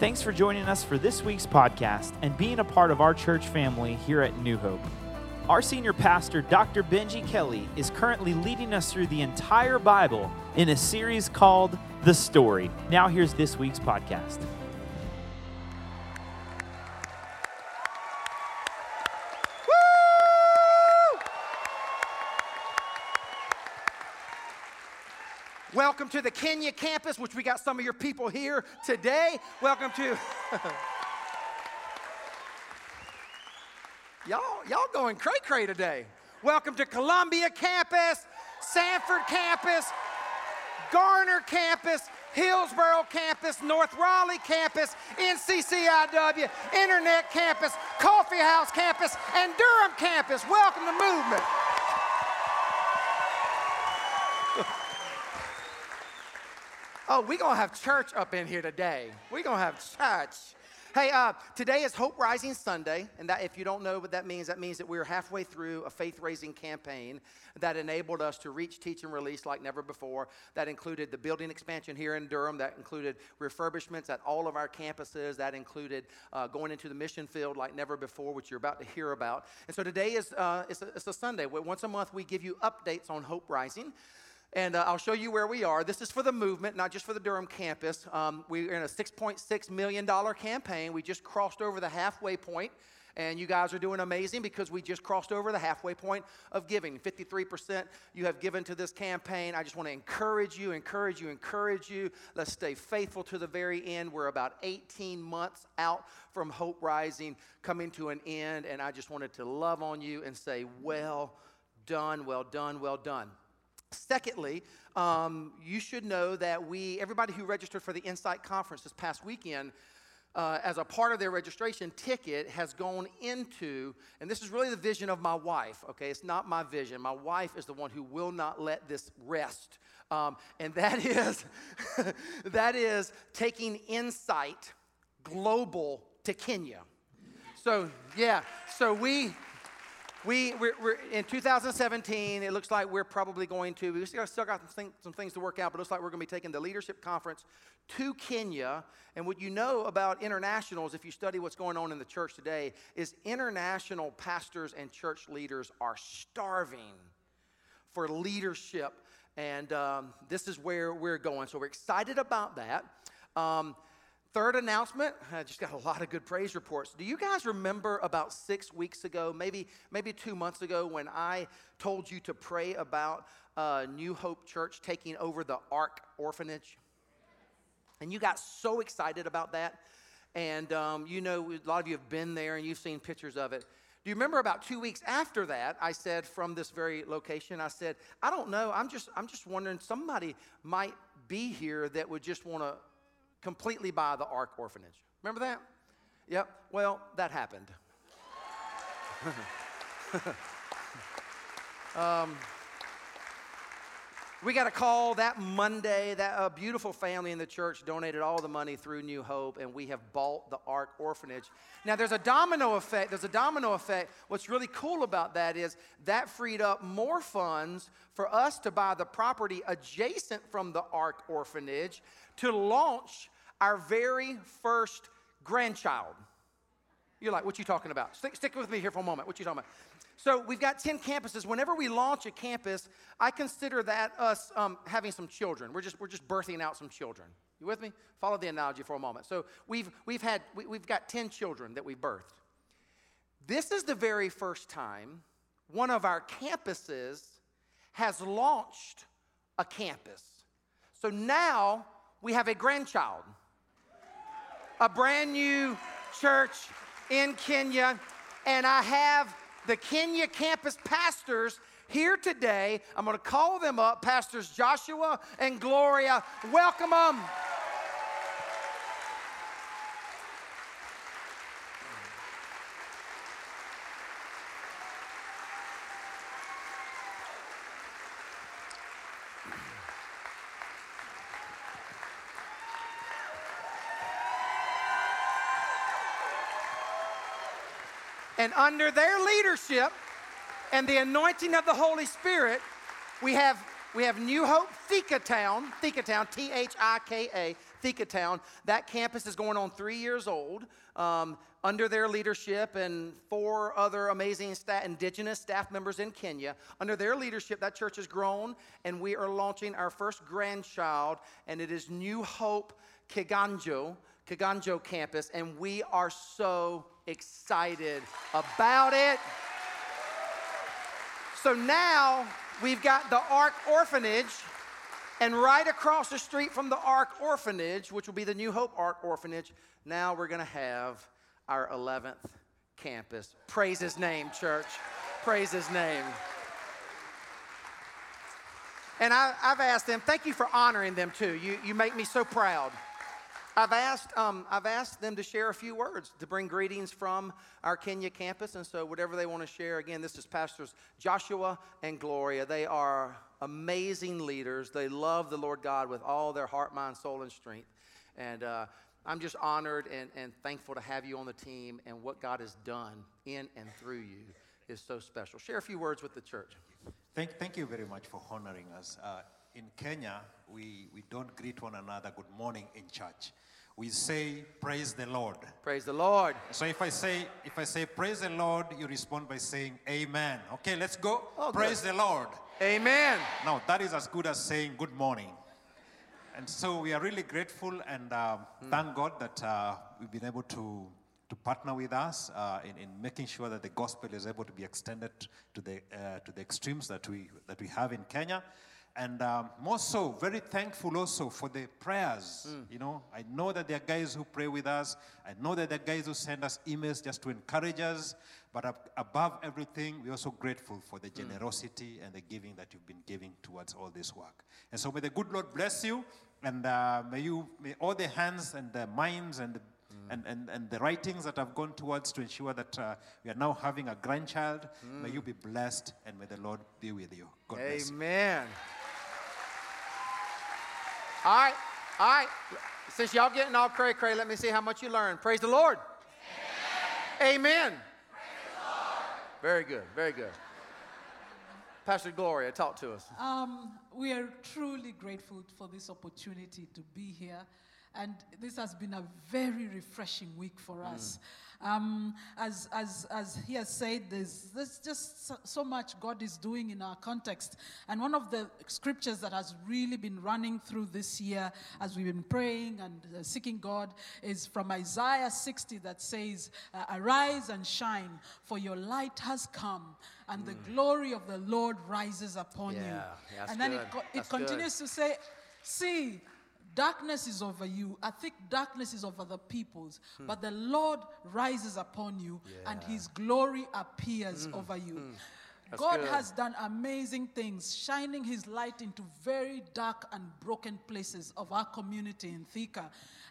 Thanks for joining us for this week's podcast and being a part of our church family here at New Hope. Our senior pastor, Dr. Benji Kelly, is currently leading us through the entire Bible in a series called The Story. Now, here's this week's podcast. Welcome to the Kenya campus, which we got some of your people here today. Welcome to. y'all, y'all going cray cray today. Welcome to Columbia campus, Sanford campus, Garner campus, Hillsborough campus, North Raleigh campus, NCCIW, Internet campus, Coffee House campus, and Durham campus. Welcome to Movement. Oh, we're going to have church up in here today. We're going to have church. Hey, uh, today is Hope Rising Sunday, and that if you don't know what that means, that means that we're halfway through a faith-raising campaign that enabled us to reach, teach, and release like never before. That included the building expansion here in Durham. That included refurbishments at all of our campuses. That included uh, going into the mission field like never before, which you're about to hear about. And so today is uh, it's, a, it's a Sunday. Once a month, we give you updates on Hope Rising. And uh, I'll show you where we are. This is for the movement, not just for the Durham campus. Um, we're in a $6.6 million campaign. We just crossed over the halfway point, and you guys are doing amazing because we just crossed over the halfway point of giving. 53% you have given to this campaign. I just want to encourage you, encourage you, encourage you. Let's stay faithful to the very end. We're about 18 months out from Hope Rising coming to an end, and I just wanted to love on you and say, well done, well done, well done. Secondly, um, you should know that we, everybody who registered for the Insight Conference this past weekend, uh, as a part of their registration ticket has gone into, and this is really the vision of my wife, okay? It's not my vision. My wife is the one who will not let this rest. Um, and that is, that is taking Insight global to Kenya. So, yeah, so we, we, we're, we're, in 2017, it looks like we're probably going to, we still, still got some, thing, some things to work out, but it looks like we're going to be taking the leadership conference to Kenya. And what you know about internationals, if you study what's going on in the church today, is international pastors and church leaders are starving for leadership. And um, this is where we're going. So we're excited about that. Um, Third announcement, I just got a lot of good praise reports. Do you guys remember about six weeks ago, maybe, maybe two months ago, when I told you to pray about uh, New Hope Church taking over the Ark Orphanage? And you got so excited about that. And um, you know, a lot of you have been there and you've seen pictures of it. Do you remember about two weeks after that, I said from this very location, I said, I don't know, I'm just, I'm just wondering, somebody might be here that would just want to completely by the Ark Orphanage. Remember that? Yep. Well, that happened. um, we got a call that Monday that a beautiful family in the church donated all the money through New Hope, and we have bought the Ark Orphanage. Now, there's a domino effect. There's a domino effect. What's really cool about that is that freed up more funds for us to buy the property adjacent from the Ark Orphanage to launch our very first grandchild. You're like, what you talking about? Stick, stick with me here for a moment. What you talking about? So we've got 10 campuses. Whenever we launch a campus, I consider that us um, having some children. We're just, we're just birthing out some children. You with me? Follow the analogy for a moment. So we've, we've, had, we, we've got 10 children that we've birthed. This is the very first time one of our campuses has launched a campus. So now we have a grandchild a brand new church in Kenya, and I have the Kenya campus pastors here today. I'm going to call them up, Pastors Joshua and Gloria. Welcome them. And under their leadership and the anointing of the Holy Spirit, we have, we have New Hope Thika Town, Thika Town, T H I K A, Thika Town. That campus is going on three years old. Um, under their leadership and four other amazing indigenous staff members in Kenya, under their leadership, that church has grown, and we are launching our first grandchild, and it is New Hope Kiganjo, Kiganjo campus, and we are so excited about it. So now we've got the Ark Orphanage, and right across the street from the Ark Orphanage, which will be the New Hope Ark Orphanage, now we're going to have our 11th campus. Praise his name, church. Praise his name. And I, have asked them, thank you for honoring them too. You, you make me so proud. I've asked, um, I've asked them to share a few words, to bring greetings from our Kenya campus. And so, whatever they want to share, again, this is Pastors Joshua and Gloria. They are amazing leaders. They love the Lord God with all their heart, mind, soul, and strength. And uh, I'm just honored and, and thankful to have you on the team. And what God has done in and through you is so special. Share a few words with the church. Thank, thank you very much for honoring us. Uh, in Kenya, we, we don't greet one another good morning in church. We say praise the Lord. Praise the Lord. So if I say if I say praise the Lord, you respond by saying amen. Okay, let's go. Oh, praise good. the Lord. Amen. Now that is as good as saying good morning. And so we are really grateful and uh, mm. thank God that uh, we've been able to to partner with us uh, in, in making sure that the gospel is able to be extended to the, uh, to the extremes that we, that we have in Kenya. And um, more so, very thankful also for the prayers. Mm. You know, I know that there are guys who pray with us. I know that there are guys who send us emails just to encourage us. But ab- above everything, we're also grateful for the hmm. generosity mm. and the giving that you've been giving towards all this work. And so may the good Lord bless you, and uh, may you, may all the hands and the minds and the Mm. And, and, and the writings that have gone towards to ensure that uh, we are now having a grandchild. Mm. May you be blessed and may the Lord be with you. God Amen. Bless you. Amen. All right, all right. Since y'all getting all cray cray, let me see how much you learned. Praise the Lord. Amen. Amen. Very good, very good. Pastor Gloria, talk to us. Um, we are truly grateful for this opportunity to be here. And this has been a very refreshing week for mm. Um, as, as, as he has said, there's, there's just so, so, much God is doing in our context. And one of the scriptures that has really been running through this year as we've been praying and uh, seeking God is from Isaiah 60 that says, uh, Arise and shine, for your light has come, and mm. the glory of the Lord rises upon yeah, you. and then good. it, it continues good. to say, See, Darkness is over you. I think darkness is over the peoples. Hmm. But the Lord rises upon you yeah. and his glory appears mm. over you. Mm. God good. has done amazing things, shining his light into very dark and broken places of our community in Thika.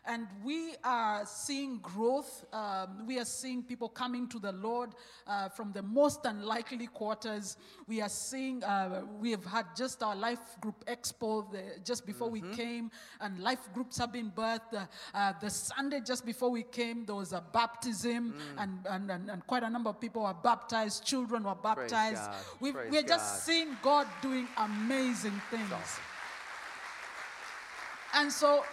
And we are seeing growth. Um, we are seeing people coming to the Lord uh, from the most unlikely quarters. We are seeing, uh, we have had just our life group expo the, just before mm-hmm. we came, and life groups have been birthed. Uh, uh, the Sunday just before we came, there was a baptism, mm. and, and, and, and, quite a number of people were baptized, children were baptized. we are just seeing God doing amazing things. Awesome. And so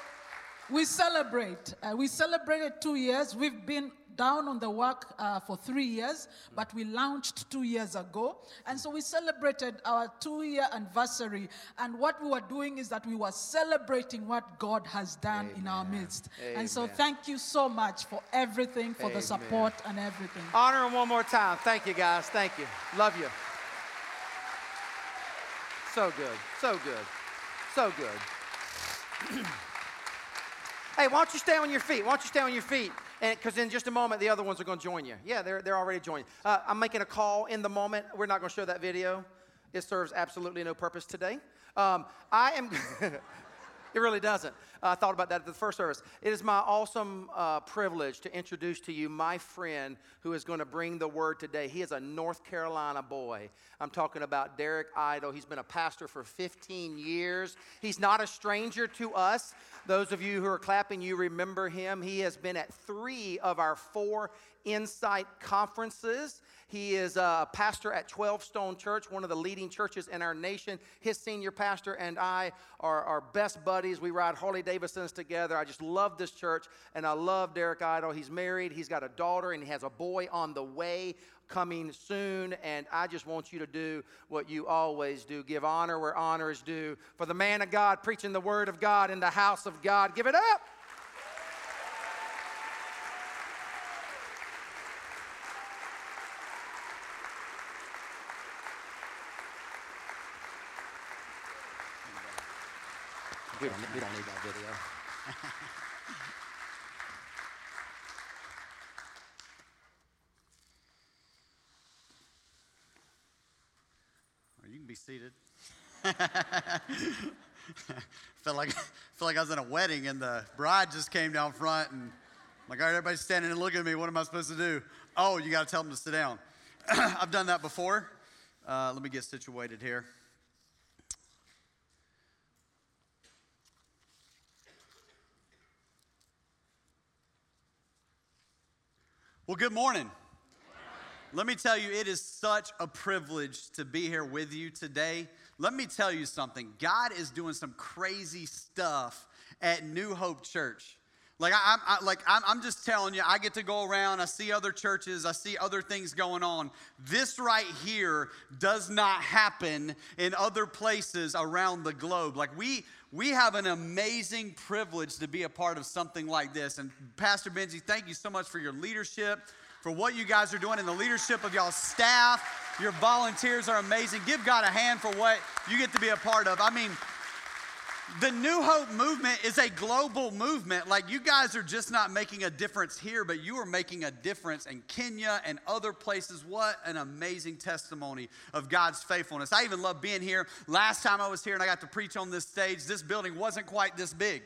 we celebrate. Uh, we celebrated two years. We've been down on the work uh, for three years, but we launched two years ago. And so we celebrated our two year anniversary. And what we were doing is that we were celebrating what God has done Amen. in our midst. Amen. And so thank you so much for everything, for Amen. the support and everything. Honor him one more time. Thank you, guys. Thank you. Love you. So good. So good. So good. Hey, why don't you stay on your feet? Why don't you stay on your feet? Because in just a moment, the other ones are going to join you. Yeah, they're, they're already joining. Uh, I'm making a call in the moment. We're not going to show that video. It serves absolutely no purpose today. Um, I am. It really doesn't. I thought about that at the first service. It is my awesome uh, privilege to introduce to you my friend who is going to bring the word today. He is a North Carolina boy. I'm talking about Derek Idle. He's been a pastor for 15 years. He's not a stranger to us. Those of you who are clapping, you remember him. He has been at three of our four Insight conferences. He is a pastor at 12 Stone Church, one of the leading churches in our nation. His senior pastor and I are, are best buddies. We ride Harley Davidsons together. I just love this church, and I love Derek Idle. He's married, he's got a daughter, and he has a boy on the way coming soon. And I just want you to do what you always do give honor where honor is due. For the man of God preaching the word of God in the house of God, give it up. We don't, we don't need that video. You can be seated. felt like felt like I was in a wedding and the bride just came down front and I'm like, all right, everybody's standing and looking at me. What am I supposed to do? Oh, you got to tell them to sit down. I've done that before. Uh, let me get situated here. Well, good morning. Let me tell you, it is such a privilege to be here with you today. Let me tell you something God is doing some crazy stuff at New Hope Church. Like I, I like I'm, I'm just telling you, I get to go around. I see other churches. I see other things going on. This right here does not happen in other places around the globe. Like we we have an amazing privilege to be a part of something like this. And Pastor Benji, thank you so much for your leadership, for what you guys are doing, and the leadership of y'all staff. Your volunteers are amazing. Give God a hand for what you get to be a part of. I mean, the New Hope movement is a global movement. Like you guys are just not making a difference here, but you are making a difference in Kenya and other places. What an amazing testimony of God's faithfulness. I even love being here. Last time I was here and I got to preach on this stage, this building wasn't quite this big.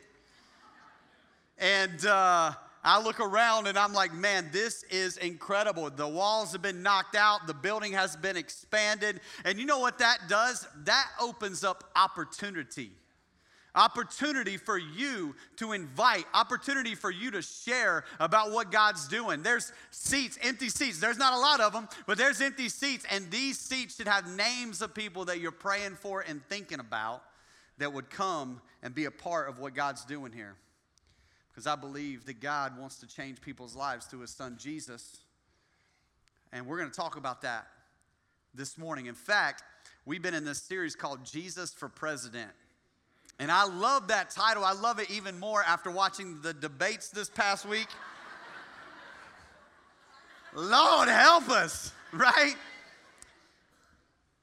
And, uh, I look around and I'm like, man, this is incredible. The walls have been knocked out, the building has been expanded. And you know what that does? That opens up opportunity opportunity for you to invite, opportunity for you to share about what God's doing. There's seats, empty seats. There's not a lot of them, but there's empty seats, and these seats should have names of people that you're praying for and thinking about that would come and be a part of what God's doing here. Because I believe that God wants to change people's lives through his son Jesus. And we're going to talk about that this morning. In fact, we've been in this series called Jesus for President. And I love that title. I love it even more after watching the debates this past week. Lord help us, right?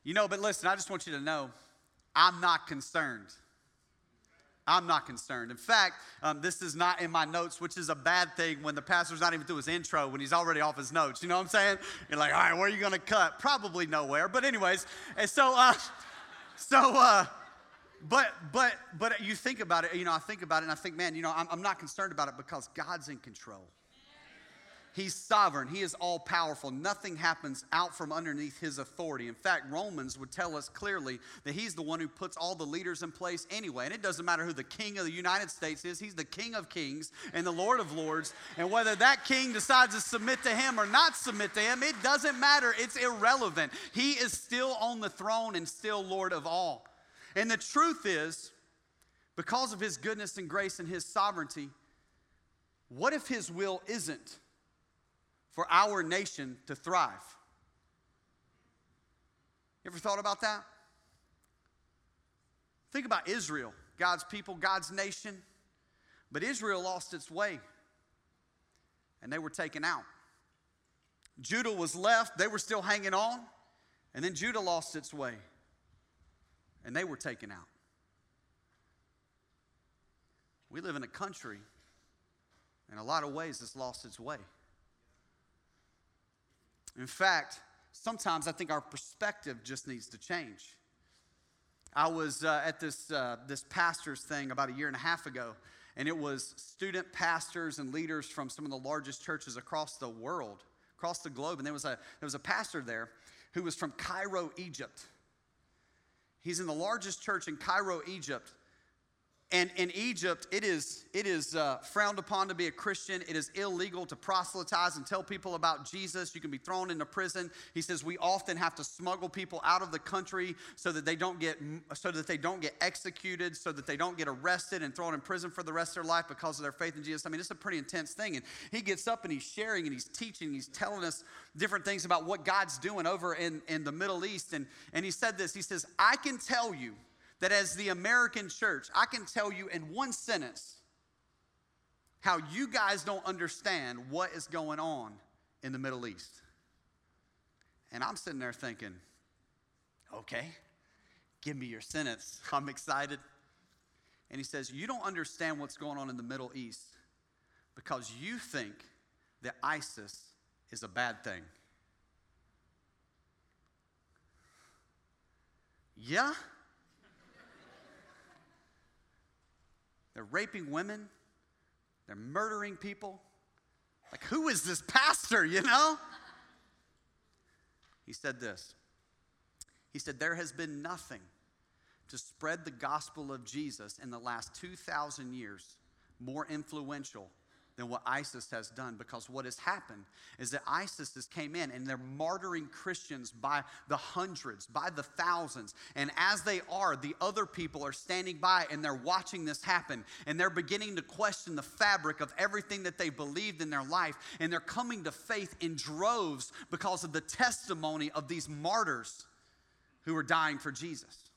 You know, but listen, I just want you to know I'm not concerned. I'm not concerned. In fact, um, this is not in my notes, which is a bad thing when the pastor's not even through his intro, when he's already off his notes. You know what I'm saying? You're like, all right, where are you going to cut? Probably nowhere. But, anyways, and so, uh, so, uh, but but but you think about it, you know, I think about it and I think, man, you know, I'm, I'm not concerned about it because God's in control. He's sovereign. He is all powerful. Nothing happens out from underneath his authority. In fact, Romans would tell us clearly that he's the one who puts all the leaders in place anyway. And it doesn't matter who the king of the United States is, he's the king of kings and the Lord of lords. And whether that king decides to submit to him or not submit to him, it doesn't matter. It's irrelevant. He is still on the throne and still Lord of all. And the truth is, because of his goodness and grace and his sovereignty, what if his will isn't for our nation to thrive? You ever thought about that? Think about Israel, God's people, God's nation. But Israel lost its way and they were taken out. Judah was left, they were still hanging on, and then Judah lost its way and they were taken out. We live in a country, in a lot of ways, that's lost its way. In fact, sometimes I think our perspective just needs to change. I was uh, at this, uh, this pastor's thing about a year and a half ago, and it was student pastors and leaders from some of the largest churches across the world, across the globe. And there was a, there was a pastor there who was from Cairo, Egypt. He's in the largest church in Cairo, Egypt. And in Egypt, it is, it is uh, frowned upon to be a Christian. It is illegal to proselytize and tell people about Jesus. You can be thrown into prison. He says we often have to smuggle people out of the country so that they don't get so that they don't get executed, so that they don't get arrested and thrown in prison for the rest of their life because of their faith in Jesus. I mean, it's a pretty intense thing. And he gets up and he's sharing and he's teaching, he's telling us different things about what God's doing over in, in the Middle East. And, and he said this, he says, I can tell you that as the American church, I can tell you in one sentence how you guys don't understand what is going on in the Middle East. And I'm sitting there thinking, okay, give me your sentence. I'm excited. And he says, You don't understand what's going on in the Middle East because you think that ISIS is a bad thing. Yeah? They're raping women, they're murdering people. Like, who is this pastor, you know? He said this He said, There has been nothing to spread the gospel of Jesus in the last 2,000 years more influential than what ISIS has done because what has happened is that ISIS has came in and they're martyring Christians by the hundreds, by the thousands. And as they are, the other people are standing by and they're watching this happen and they're beginning to question the fabric of everything that they believed in their life and they're coming to faith in droves because of the testimony of these martyrs who are dying for Jesus.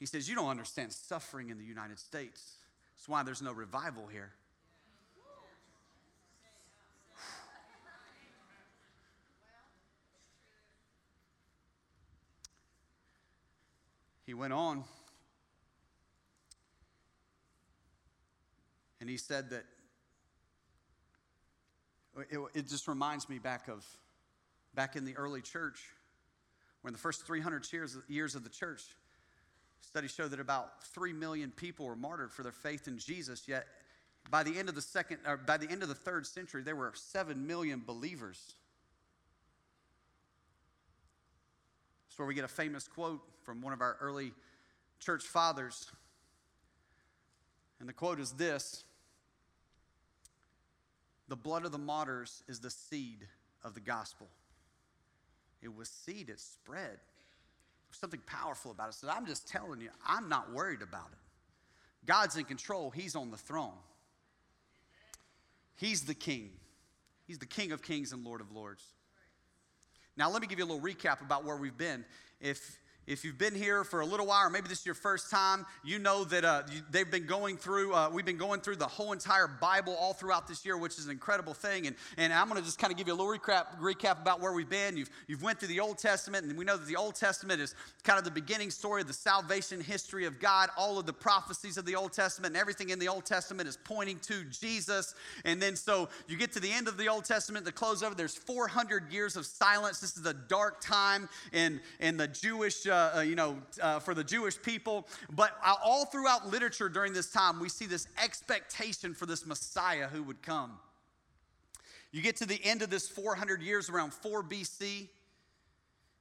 He says, You don't understand suffering in the United States. That's why there's no revival here. He went on and he said that it, it, just reminds me back of back in the early church when the first 300 years, years of the church Studies show that about 3 million people were martyred for their faith in Jesus, yet by the end of the second or by the end of the 3rd century there were 7 million believers. That's where we get a famous quote from one of our early church fathers. And the quote is this The blood of the martyrs is the seed of the gospel. It was seed, it spread something powerful about it. So I'm just telling you, I'm not worried about it. God's in control, He's on the throne. He's the king. He's the king of kings and lord of lords. Now, let me give you a little recap about where we've been. If if you've been here for a little while, or maybe this is your first time, you know that uh, you, they've been going through, uh, we've been going through the whole entire Bible all throughout this year, which is an incredible thing. And, and I'm going to just kind of give you a little recap, recap about where we've been. You've, you've went through the Old Testament, and we know that the Old Testament is kind of the beginning story of the salvation history of God. All of the prophecies of the Old Testament and everything in the Old Testament is pointing to Jesus. And then so you get to the end of the Old Testament, the close of it, there's 400 years of silence. This is a dark time in, in the Jewish, uh, uh you know, uh, for the Jewish people. But all throughout literature during this time, we see this expectation for this Messiah who would come. You get to the end of this 400 years, around 4 BC,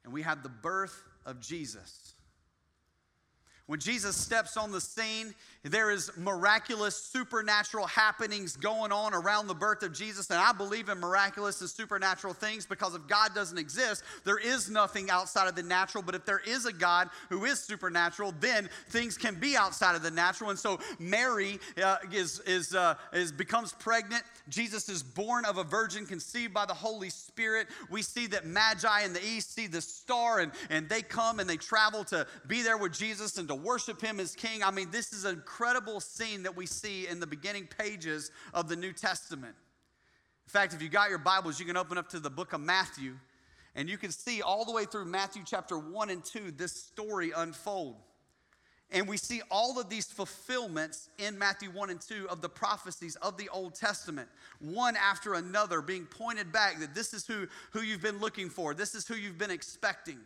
and we have the birth of Jesus. When Jesus steps on the scene, there is miraculous supernatural happenings going on around the birth of Jesus. And I believe in miraculous and supernatural things because if God doesn't exist, there is nothing outside of the natural. But if there is a God who is supernatural, then things can be outside of the natural. And so Mary uh, is, is, uh, is, becomes pregnant. Jesus is born of a virgin conceived by the Holy Spirit. We see that Magi in the east see the star and, and they come and they travel to be there with Jesus and to worship him as king. I mean, this is an incredible scene that we see in the beginning pages of the New Testament. In fact, if you got your Bibles, you can open up to the book of Matthew and you can see all the way through Matthew chapter 1 and 2 this story unfold. And we see all of these fulfillments in Matthew 1 and 2 of the prophecies of the Old Testament, one after another, being pointed back that this is who, who you've been looking for, this is who you've been expecting.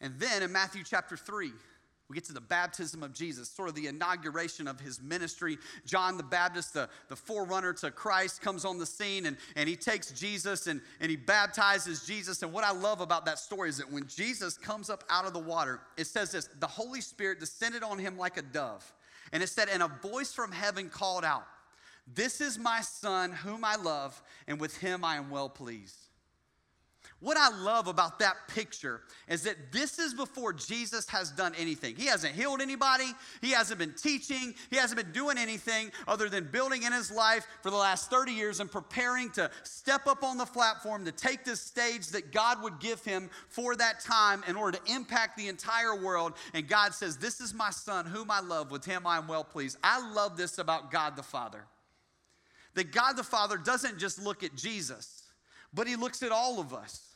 And then in Matthew chapter 3, we get to the baptism of Jesus, sort of the inauguration of his ministry. John the Baptist, the, the forerunner to Christ, comes on the scene and, and he takes Jesus and, and he baptizes Jesus. And what I love about that story is that when Jesus comes up out of the water, it says this the Holy Spirit descended on him like a dove. And it said, and a voice from heaven called out, This is my son whom I love, and with him I am well pleased. What I love about that picture is that this is before Jesus has done anything. He hasn't healed anybody, he hasn't been teaching, he hasn't been doing anything other than building in his life for the last 30 years and preparing to step up on the platform to take this stage that God would give him for that time in order to impact the entire world. And God says, This is my son, whom I love, with him I am well pleased. I love this about God the Father. That God the Father doesn't just look at Jesus, but he looks at all of us.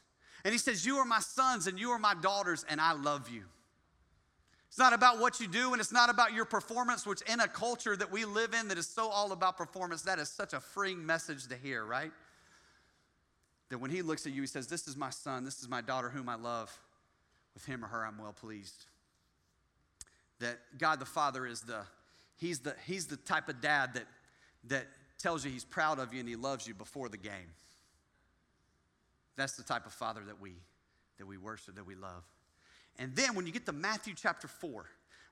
And he says, You are my sons and you are my daughters, and I love you. It's not about what you do and it's not about your performance, which in a culture that we live in that is so all about performance, that is such a freeing message to hear, right? That when he looks at you, he says, This is my son, this is my daughter whom I love. With him or her, I'm well pleased. That God the Father is the, he's the, he's the type of dad that, that tells you he's proud of you and he loves you before the game. That's the type of father that we that we worship, that we love. And then when you get to Matthew chapter 4,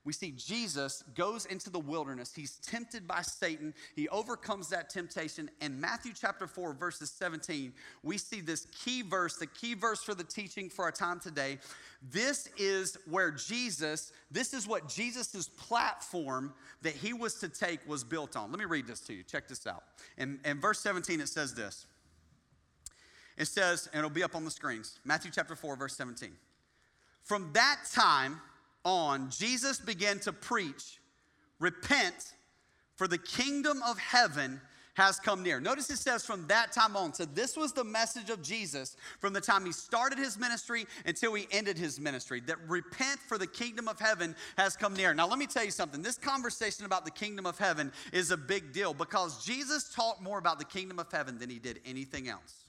we see Jesus goes into the wilderness. He's tempted by Satan. He overcomes that temptation. And Matthew chapter 4, verses 17, we see this key verse, the key verse for the teaching for our time today. This is where Jesus, this is what Jesus' platform that he was to take was built on. Let me read this to you. Check this out. In, in verse 17, it says this. It says, and it'll be up on the screens Matthew chapter 4, verse 17. From that time on, Jesus began to preach, Repent, for the kingdom of heaven has come near. Notice it says from that time on. So, this was the message of Jesus from the time he started his ministry until he ended his ministry that repent for the kingdom of heaven has come near. Now, let me tell you something. This conversation about the kingdom of heaven is a big deal because Jesus taught more about the kingdom of heaven than he did anything else.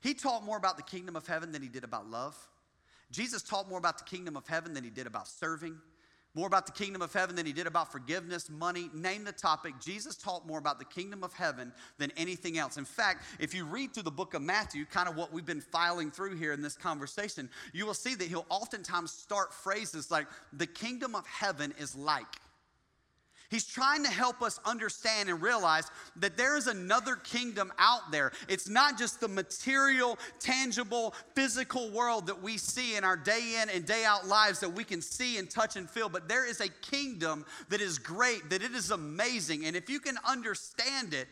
He taught more about the kingdom of heaven than he did about love. Jesus taught more about the kingdom of heaven than he did about serving, more about the kingdom of heaven than he did about forgiveness, money, name the topic. Jesus taught more about the kingdom of heaven than anything else. In fact, if you read through the book of Matthew, kind of what we've been filing through here in this conversation, you will see that he'll oftentimes start phrases like, the kingdom of heaven is like. He's trying to help us understand and realize that there is another kingdom out there. It's not just the material, tangible, physical world that we see in our day in and day out lives that we can see and touch and feel, but there is a kingdom that is great, that it is amazing. And if you can understand it,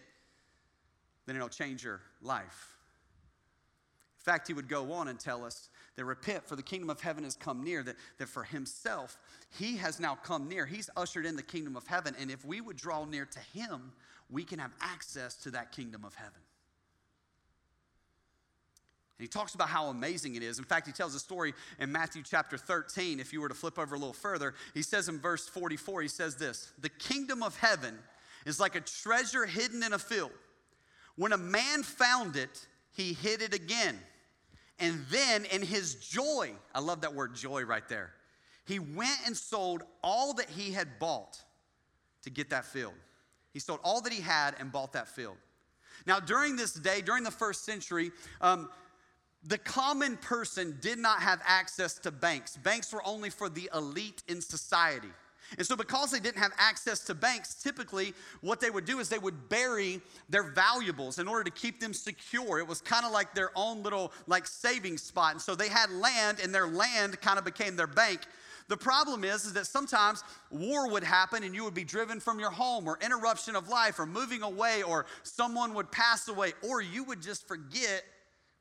then it'll change your life. In fact, he would go on and tell us that repent, for the kingdom of heaven has come near, that, that for himself, he has now come near. He's ushered in the kingdom of heaven. And if we would draw near to him, we can have access to that kingdom of heaven. And he talks about how amazing it is. In fact, he tells a story in Matthew chapter 13. If you were to flip over a little further, he says in verse 44, he says this The kingdom of heaven is like a treasure hidden in a field. When a man found it, he hid it again. And then in his joy, I love that word joy right there, he went and sold all that he had bought to get that field. He sold all that he had and bought that field. Now, during this day, during the first century, um, the common person did not have access to banks. Banks were only for the elite in society. And so, because they didn't have access to banks, typically what they would do is they would bury their valuables in order to keep them secure. It was kind of like their own little like saving spot. And so they had land, and their land kind of became their bank. The problem is, is that sometimes war would happen and you would be driven from your home, or interruption of life, or moving away, or someone would pass away, or you would just forget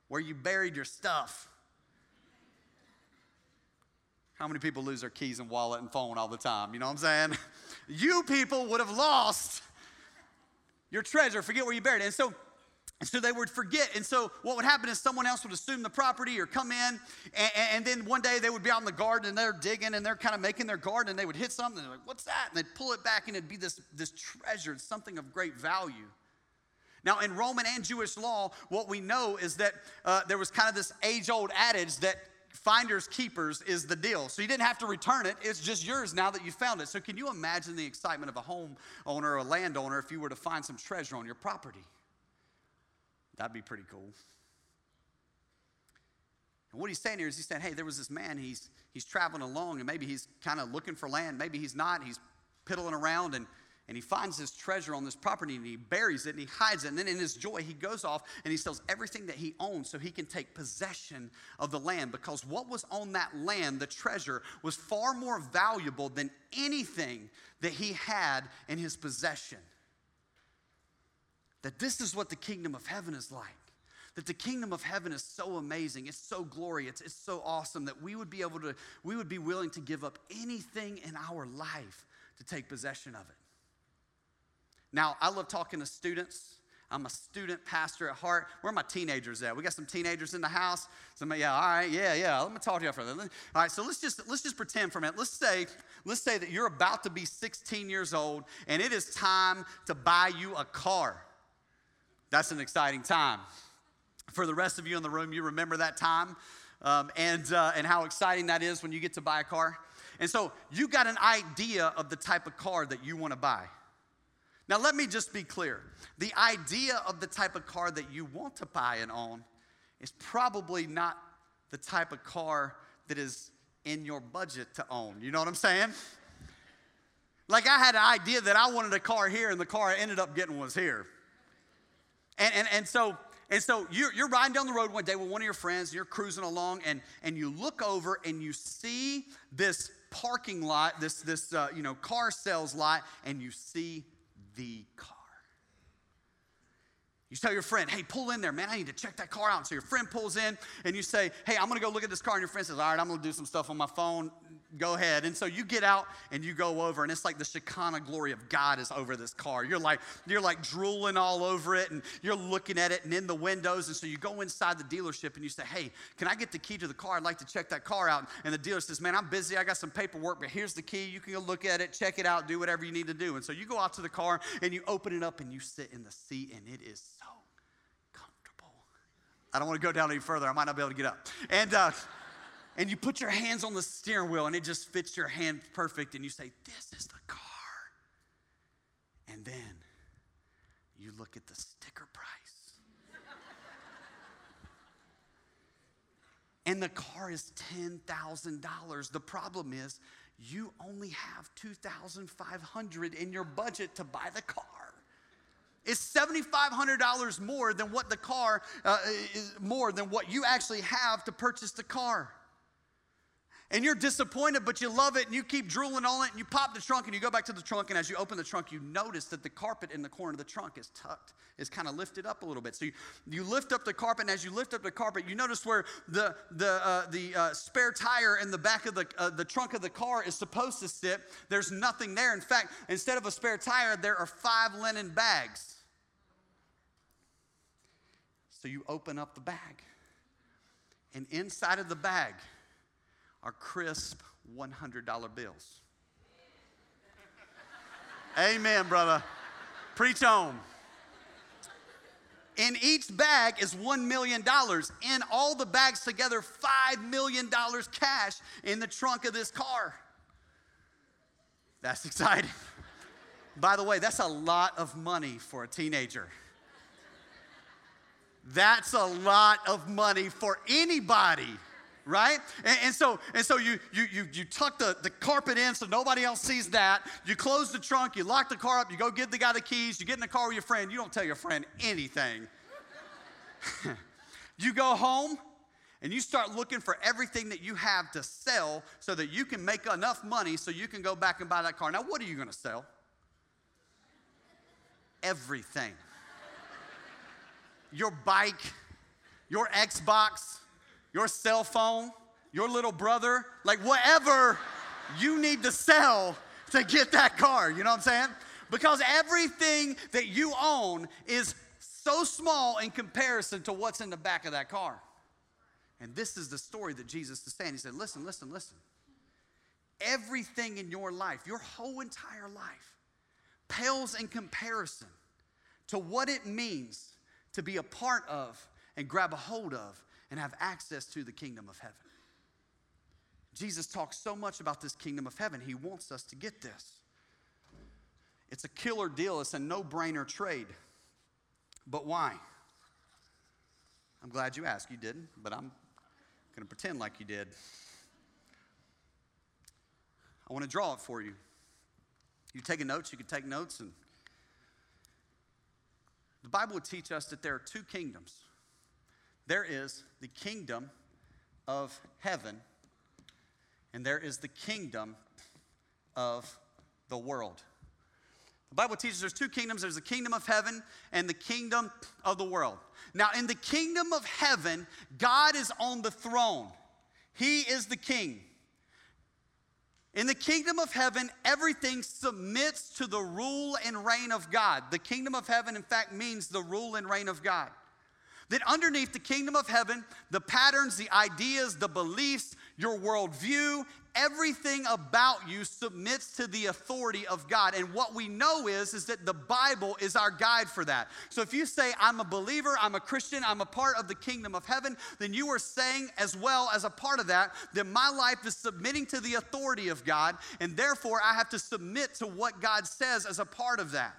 where you buried your stuff. How many people lose their keys and wallet and phone all the time? You know what I'm saying? You people would have lost your treasure, forget where you buried it. And so so they would forget. And so what would happen is someone else would assume the property or come in. And, and, then one day they would be out in the garden and they're digging and they're kind of making their garden and they would hit something. They're like, what's that? And they'd pull it back and it'd be this, this treasure, something of great value. Now, in Roman and Jewish law, what we know is that uh, there was kind of this age old adage that finders keepers is the deal. So you didn't have to return it. It's just yours now that you found it. So can you imagine the excitement of a homeowner or a landowner if you were to find some treasure on your property? That'd be pretty cool. And what he's saying here is he's saying, hey, there was this man, he's he's traveling along, and maybe he's kind of looking for land, maybe he's not, he's piddling around and and he finds his treasure on this property and he buries it and he hides it. And then in his joy, he goes off and he sells everything that he owns so he can take possession of the land because what was on that land, the treasure, was far more valuable than anything that he had in his possession. That this is what the kingdom of heaven is like. That the kingdom of heaven is so amazing, it's so glorious, it's so awesome that we would be able to, we would be willing to give up anything in our life to take possession of it. Now, I love talking to students. I'm a student pastor at heart. Where are my teenagers at? We got some teenagers in the house. Somebody, yeah, all right, yeah, yeah. Let me talk to you for a minute. All right, so let's just let's just pretend for a minute. Let's say let's say that you're about to be 16 years old and it is time to buy you a car. That's an exciting time. For the rest of you in the room, you remember that time um, and uh, and how exciting that is when you get to buy a car. And so you got an idea of the type of car that you want to buy. Now, let me just be clear. The idea of the type of car that you want to buy and own is probably not the type of car that is in your budget to own. You know what I'm saying? Like, I had an idea that I wanted a car here, and the car I ended up getting was here. And, and, and so, and so you're, you're riding down the road one day with one of your friends, and you're cruising along, and, and you look over and you see this parking lot, this, this uh, you know, car sales lot, and you see the. You tell your friend, hey, pull in there, man. I need to check that car out. So your friend pulls in and you say, hey, I'm gonna go look at this car. And your friend says, all right, I'm gonna do some stuff on my phone. Go ahead. And so you get out and you go over, and it's like the Shekinah glory of God is over this car. You're like, you're like drooling all over it, and you're looking at it and in the windows. And so you go inside the dealership and you say, hey, can I get the key to the car? I'd like to check that car out. And the dealer says, man, I'm busy. I got some paperwork, but here's the key. You can go look at it, check it out, do whatever you need to do. And so you go out to the car and you open it up and you sit in the seat, and it is I don't want to go down any further. I might not be able to get up. And, uh, and you put your hands on the steering wheel and it just fits your hand perfect. And you say, This is the car. And then you look at the sticker price. and the car is $10,000. The problem is you only have 2,500 in your budget to buy the car is $7,500 more than what the car, uh, is more than what you actually have to purchase the car. And you're disappointed, but you love it, and you keep drooling on it, and you pop the trunk, and you go back to the trunk, and as you open the trunk, you notice that the carpet in the corner of the trunk is tucked, is kind of lifted up a little bit. So you, you lift up the carpet, and as you lift up the carpet, you notice where the, the, uh, the uh, spare tire in the back of the, uh, the trunk of the car is supposed to sit. There's nothing there. In fact, instead of a spare tire, there are five linen bags. So you open up the bag, and inside of the bag are crisp $100 bills. Amen, brother. Preach on. In each bag is $1 million. In all the bags together, $5 million cash in the trunk of this car. That's exciting. By the way, that's a lot of money for a teenager. That's a lot of money for anybody right? And, and, so, and so you, you, you, you tuck the, the carpet in so nobody else sees that. You close the trunk, you lock the car up, you go give the guy the keys, you get in the car with your friend, you don't tell your friend anything. you go home and you start looking for everything that you have to sell so that you can make enough money so you can go back and buy that car. Now, what are you to sell? Everything your bike, your Xbox, your cell phone, your little brother, like whatever you need to sell to get that car. You know what I'm saying? Because everything that you own is so small in comparison to what's in the back of that car. And this is the story that Jesus is saying. He said, Listen, listen, listen. Everything in your life, your whole entire life, pales in comparison to what it means to be a part of and grab a hold of and have access to the kingdom of heaven. Jesus talks so much about this kingdom of heaven. He wants us to get this. It's a killer deal, it's a no brainer trade. But why? I'm glad you asked. You didn't, but I'm going to pretend like you did. I want to draw it for you. You take a notes, you can take notes. And the Bible would teach us that there are two kingdoms there is the kingdom of heaven, and there is the kingdom of the world. The Bible teaches there's two kingdoms there's the kingdom of heaven and the kingdom of the world. Now, in the kingdom of heaven, God is on the throne, He is the king. In the kingdom of heaven, everything submits to the rule and reign of God. The kingdom of heaven, in fact, means the rule and reign of God. That underneath the kingdom of heaven, the patterns, the ideas, the beliefs, your worldview, everything about you submits to the authority of God. And what we know is, is that the Bible is our guide for that. So if you say, I'm a believer, I'm a Christian, I'm a part of the kingdom of heaven, then you are saying as well as a part of that, that my life is submitting to the authority of God, and therefore I have to submit to what God says as a part of that.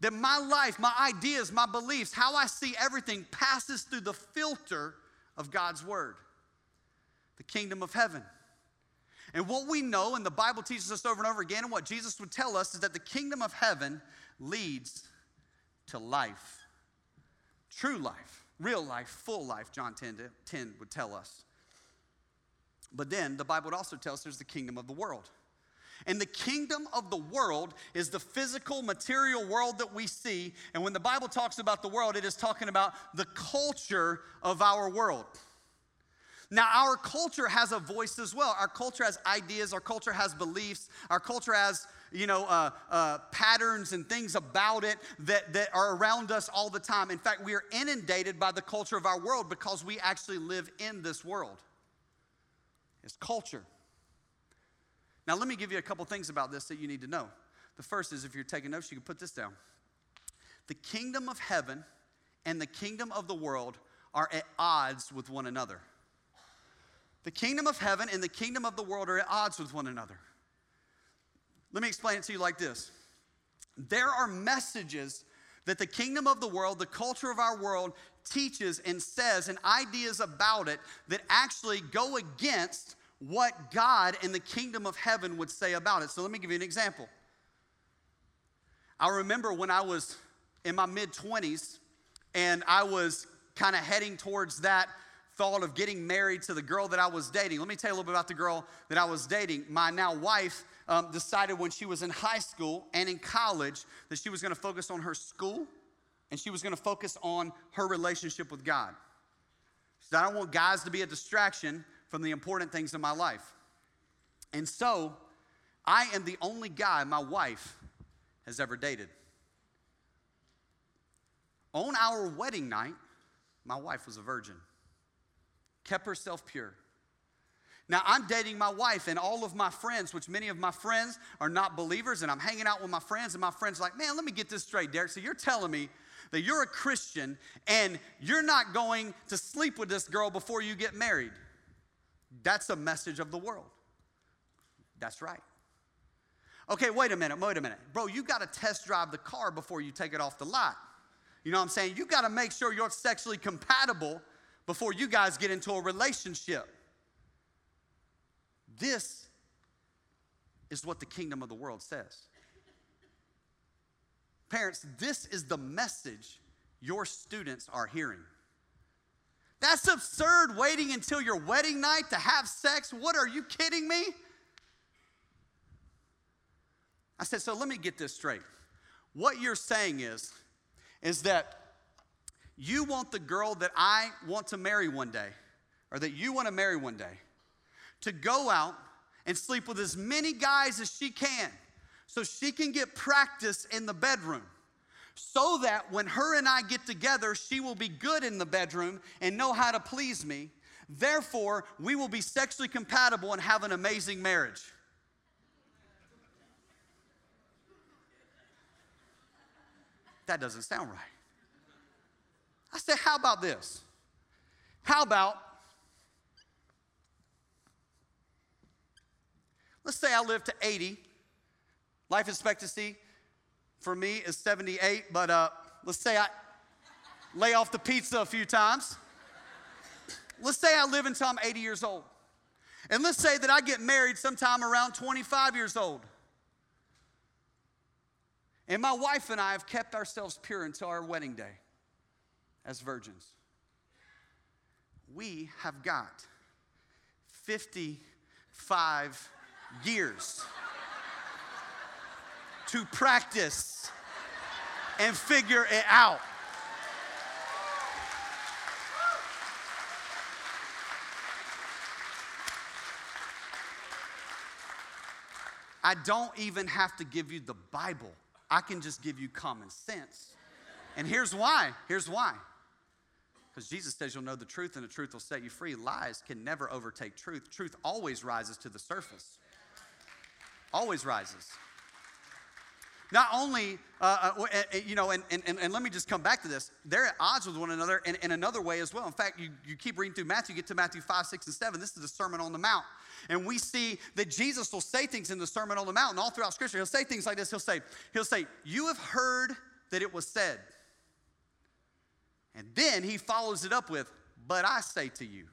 That my life, my ideas, my beliefs, how I see everything passes through the filter of God's word, the kingdom of heaven. And what we know, and the Bible teaches us over and over again, and what Jesus would tell us is that the kingdom of heaven leads to life. True life, real life, full life, John 10, 10 would tell us. But then the Bible would also tell us there's the kingdom of the world. And the kingdom of the world is the physical, material world that we see. And when the Bible talks about the world, it is talking about the culture of our world. Now, our culture has a voice as well. Our culture has ideas, our culture has beliefs, our culture has you know, uh, uh, patterns and things about it that, that are around us all the time. In fact, we are inundated by the culture of our world because we actually live in this world. It's culture. Now, let me give you a couple things about this that you need to know. The first is if you're taking notes, you can put this down. The kingdom of heaven and the kingdom of the world are at odds with one another. The kingdom of heaven and the kingdom of the world are at odds with one another. Let me explain it to you like this there are messages that the kingdom of the world, the culture of our world, teaches and says, and ideas about it that actually go against what God and the kingdom of heaven would say about it. So let me give you an example. I remember when I was in my mid 20s and I was kind of heading towards that thought of getting married to the girl that I was dating. Let me tell you a little bit about the girl that I was dating. My now wife um, decided when she was in high school and in college that she was going to focus on her school and she was going to focus on her relationship with God. She said, I don't want guys to be a distraction from the important things in my life. And so, I am the only guy my wife has ever dated. On our wedding night, my wife was a virgin kept herself pure. Now, I'm dating my wife and all of my friends, which many of my friends are not believers, and I'm hanging out with my friends, and my friends like, man, let me get this straight, Derek. So you're telling me that you're a Christian and you're not going to sleep with this girl before you get married. That's a message of the world. That's right. Okay, wait a minute, wait a minute. Bro, you got to test drive the car before you take it off the lot. You know what I'm saying? You got to make sure you're sexually compatible before you guys get into a relationship. This is what the kingdom of the world says. Parents, this is the message your students are hearing. That's absurd waiting until your wedding night to have sex. What are you kidding me? I said, so let me get this straight. What you're saying is, is that you want the girl that I want to marry one day, or that you want to marry one day, to go out and sleep with as many guys as she can so she can get practice in the bedroom. So that when her and I get together, she will be good in the bedroom and know how to please me. Therefore, we will be sexually compatible and have an amazing marriage. That doesn't sound right. I said, How about this? How about Let's say I live to 80. Life expectancy for me is 78, but uh, let's say I lay off the pizza a few times. Let's say I live until I'm 80 years old. And let's say that I get married sometime around 25 years old. And my wife and I have kept ourselves pure until our wedding day as virgins. We have got 55 years to practice and figure it out. I don't even have to give you the Bible. I can just give you common sense. And here's why. Here's why. Because Jesus says you'll know the truth and the truth will set you free. Lies can never overtake truth. Truth always rises to the surface. Always rises. Not only, uh, uh, you know, and, and, and let me just come back to this. They're at odds with one another in, in another way as well. In fact, you, you keep reading through Matthew, you get to Matthew 5, 6, and 7. This is the Sermon on the Mount. And we see that Jesus will say things in the Sermon on the Mount and all throughout Scripture. He'll say things like this. He'll say, He'll say, You have heard that it was said. And then he follows it up with, But I say to you.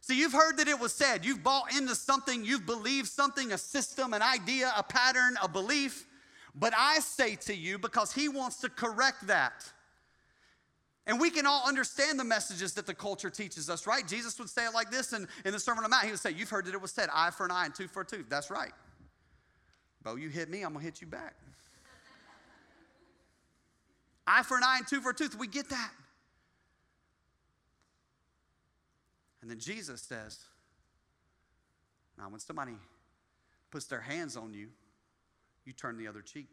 See, you've heard that it was said. You've bought into something, you've believed something, a system, an idea, a pattern, a belief. But I say to you, because he wants to correct that. And we can all understand the messages that the culture teaches us, right? Jesus would say it like this in, in the Sermon on the Mount. He would say, You've heard that it was said, eye for an eye and tooth for a tooth. That's right. Bo, you hit me, I'm to hit you back. Eye for an eye and tooth for a tooth. We get that. And then Jesus says, Now, when somebody puts their hands on you, you turn the other cheek.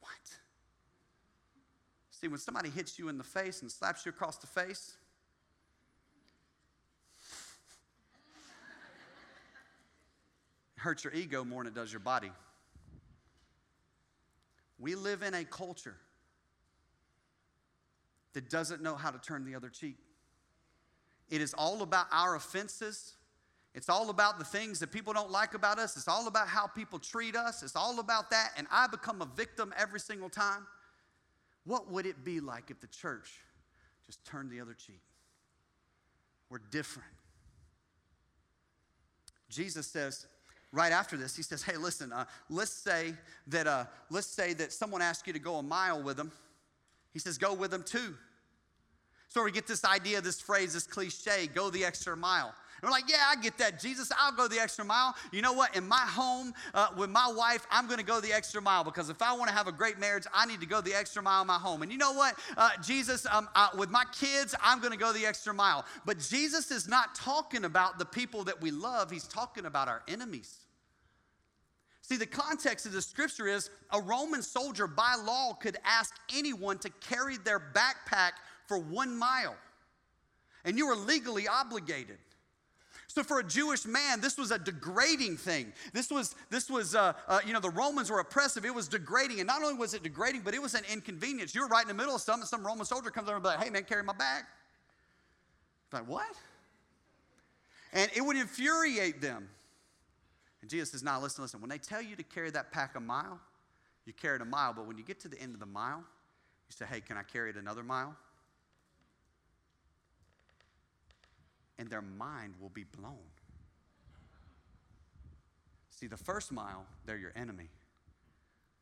What? See, when somebody hits you in the face and slaps you across the face, it hurts your ego more than it does your body. We live in a culture that doesn't know how to turn the other cheek. It is all about our offenses. It's all about the things that people don't like about us. It's all about how people treat us. It's all about that. And I become a victim every single time. What would it be like if the church just turned the other cheek? We're different. Jesus says, right after this, he says, "Hey, listen. Uh, let's say that uh, let's say that someone asks you to go a mile with them. He says, go with them too. So we get this idea, this phrase, this cliche: go the extra mile. We're like, yeah, I get that, Jesus. I'll go the extra mile. You know what? In my home uh, with my wife, I'm going to go the extra mile because if I want to have a great marriage, I need to go the extra mile in my home. And you know what, uh, Jesus, um, uh, with my kids, I'm going to go the extra mile. But Jesus is not talking about the people that we love, He's talking about our enemies. See, the context of the scripture is a Roman soldier by law could ask anyone to carry their backpack for one mile, and you were legally obligated. So for a Jewish man, this was a degrading thing. This was, this was, uh, uh, you know, the Romans were oppressive. It was degrading, and not only was it degrading, but it was an inconvenience. You were right in the middle of something. Some Roman soldier comes over and be like, "Hey, man, carry my bag." It's Like what? And it would infuriate them. And Jesus says, "Now listen, listen. When they tell you to carry that pack a mile, you carry it a mile. But when you get to the end of the mile, you say, "Hey, can I carry it another mile?" And their mind will be blown. See, the first mile, they're your enemy.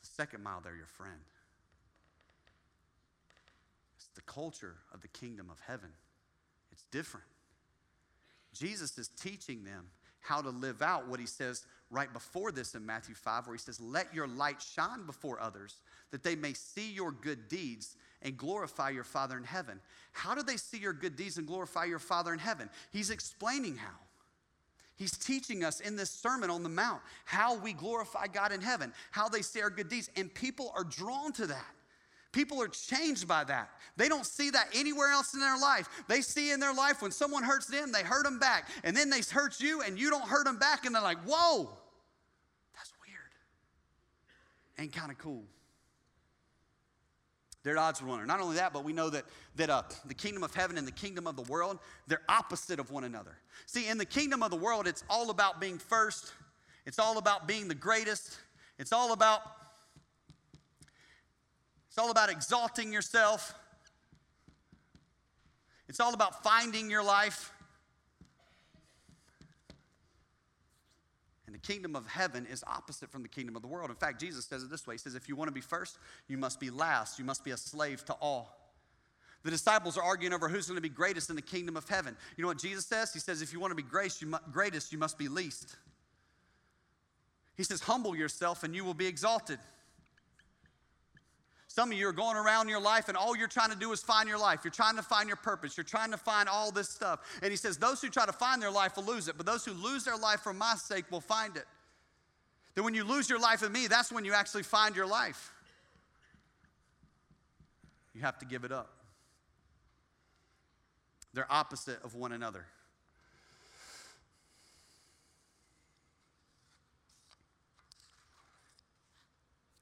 The second mile, they're your friend. It's the culture of the kingdom of heaven. It's different. Jesus is teaching them how to live out what he says right before this in Matthew 5, where he says, Let your light shine before others, that they may see your good deeds and glorify your Father in heaven. How do they see your good deeds and glorify your Father in heaven? He's explaining how. He's teaching us in this Sermon on the Mount how we glorify God in heaven, how they see our good deeds, and people are drawn to that. People are changed by that. They don't see that anywhere else in their life. They see in their life when someone hurts them, they hurt them back. And then they hurt you and you don't hurt them back. And they're like, whoa, that's weird. Ain't kind of cool. They're at odds with one another. Not only that, but we know that, that uh, the kingdom of heaven and the kingdom of the world, they're opposite of one another. See, in the kingdom of the world, it's all about being first, it's all about being the greatest, it's all about it's all about exalting yourself. It's all about finding your life. And the kingdom of heaven is opposite from the kingdom of the world. In fact, Jesus says it this way He says, If you want to be first, you must be last. You must be a slave to all. The disciples are arguing over who's going to be greatest in the kingdom of heaven. You know what Jesus says? He says, If you want to be greatest, you, greatest, you must be least. He says, Humble yourself and you will be exalted. Some of you are going around your life and all you're trying to do is find your life. You're trying to find your purpose. You're trying to find all this stuff. And he says, Those who try to find their life will lose it, but those who lose their life for my sake will find it. That when you lose your life in me, that's when you actually find your life. You have to give it up. They're opposite of one another.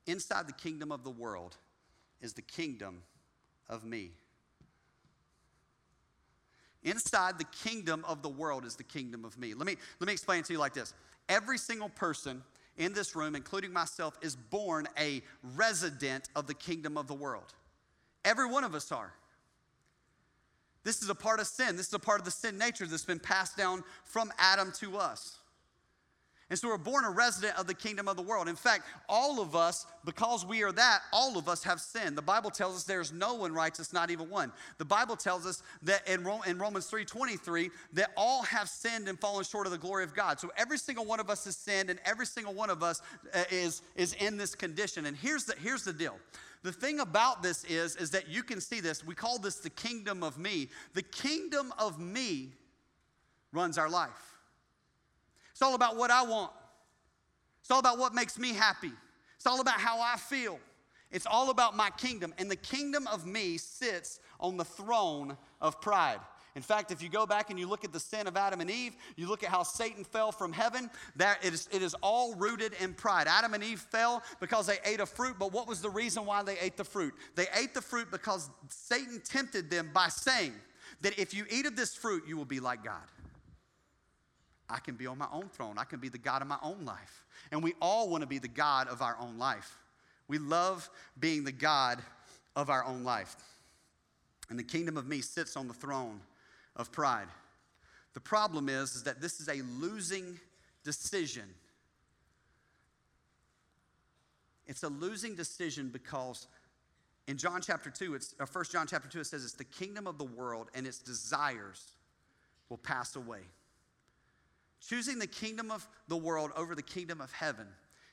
Inside the kingdom of the world, is the kingdom of me. Inside the kingdom of the world is the kingdom of me. Let me, let me explain to you like this. Every single person in this room, including myself, is born a resident of the kingdom of the world. Every one of us are. This is a part of sin. This is a part of the sin nature that's been passed down from Adam to us. And so we're born a resident of the kingdom of the world. In fact, all of us, because we are that, all of us have sinned. The Bible tells us there's no one righteous, not even one. The Bible tells us that in, Romans 3.23, that all have sinned and fallen short of the glory of God. So every single one of us has sinned and every single one of us uh, is, is in this condition. And here's the, here's the deal. The thing about this is, is that you can see this. We call this the kingdom of me. The kingdom of me runs our life. It's all about what I want. It's all about what makes me happy. It's all about how I feel. It's all about my kingdom. And the kingdom of me sits on the throne of pride. In fact, if you go back and you look at the sin of Adam and Eve, you look at how Satan fell from heaven, that it is, it is all rooted in pride. Adam and Eve fell because they ate a fruit, but what was the reason why they ate the fruit? They ate the fruit because Satan tempted them by saying that if you eat of this fruit, you will be like God. I can be on my own throne. I can be the God of my own life. And we all want to be the God of our own life. We love being the God of our own life. And the kingdom of me sits on the throne of pride. The problem is, is that this is a losing decision. It's a losing decision because in John chapter 2, it's uh, or 1 John chapter 2, it says it's the kingdom of the world and its desires will pass away. Choosing the kingdom of the world over the kingdom of heaven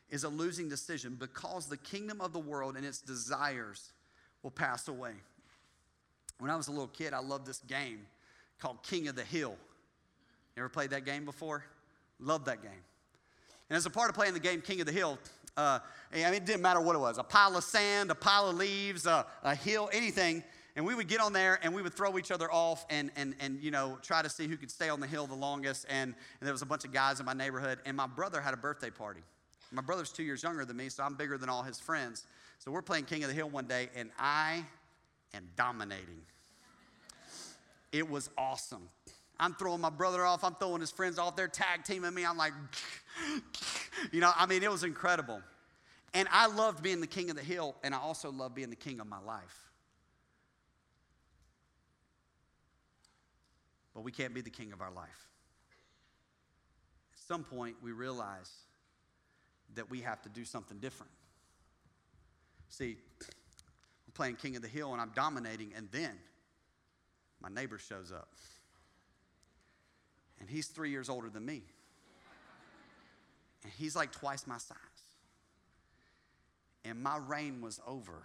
is a losing decision because the kingdom of the world and its desires will pass away. When I was a little kid, I loved this game called King of the Hill. You ever played that game before? Loved that game. And as a part of playing the game King of the Hill, uh, I mean, it didn't matter what it was a pile of sand, a pile of leaves, a, a hill, anything and we would get on there and we would throw each other off and, and, and you know, try to see who could stay on the hill the longest. And, and there was a bunch of guys in my neighborhood. And my brother had a birthday party. My brother's two years younger than me, so I'm bigger than all his friends. So we're playing King of the Hill one day, and I am dominating. It was awesome. I'm throwing my brother off. I'm throwing his friends off. They're tag teaming me. I'm like, you know, I mean, it was incredible. And I loved being the king of the hill, and I also loved being the king of my life. But we can't be the king of our life. At some point, we realize that we have to do something different. See, I'm playing King of the Hill and I'm dominating, and then my neighbor shows up. And he's three years older than me. And he's like twice my size. And my reign was over.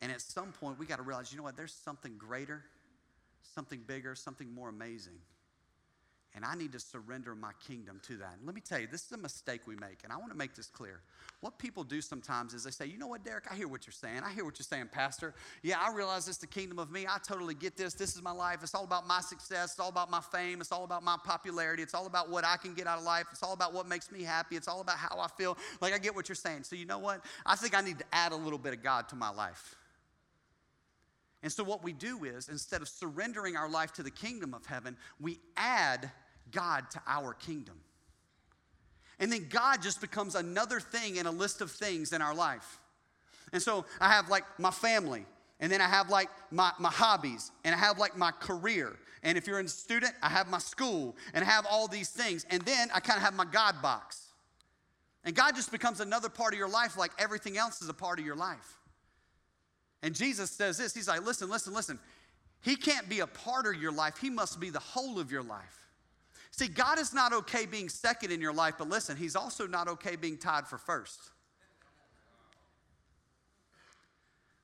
And at some point, we got to realize you know what? There's something greater, something bigger, something more amazing And I need to surrender my kingdom to that. And let me tell you, this is a mistake we make, and I want to make this clear. What people do sometimes is they say, You know what, Derek? I hear what you're saying. I hear what you're saying, Pastor. Yeah, I realize it's the kingdom of me. I totally get this. This is my life. It's all about my success. It's all about my fame. It's all about my popularity. It's all about what I can get out of life. It's all about what makes me happy. It's all about how I feel. Like, I get what you're saying. So, you know what? I think I need to add a little bit of God to my life. And so, what we do is, instead of surrendering our life to the kingdom of heaven, we add God to our kingdom. And then God just becomes another thing in a list of things in our life. And so, I have like my family, and then I have like my, my hobbies, and I have like my career. And if you're a student, I have my school, and I have all these things. And then I kind of have my God box. And God just becomes another part of your life, like everything else is a part of your life. And Jesus says this He's like, listen, listen, listen. He can't be a part of your life, He must be the whole of your life. See, God is not okay being second in your life, but listen, He's also not okay being tied for first.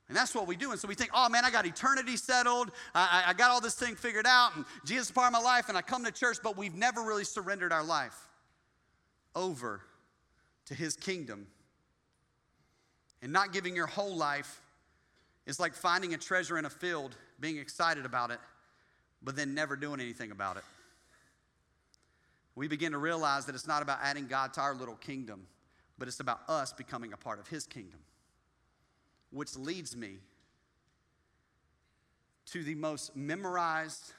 And that's what we do. And so we think, oh man, I got eternity settled. I, I, got all this thing figured out. And Jesus is part of my life. And I come to church, but we've never really surrendered our life over to his kingdom. And not giving your whole life it's like finding a treasure in a field, being excited about it, but then never doing anything about it. We begin to realize that it's not about adding God to our little kingdom, but it's about us becoming a part of His kingdom. Which leads me to the most memorized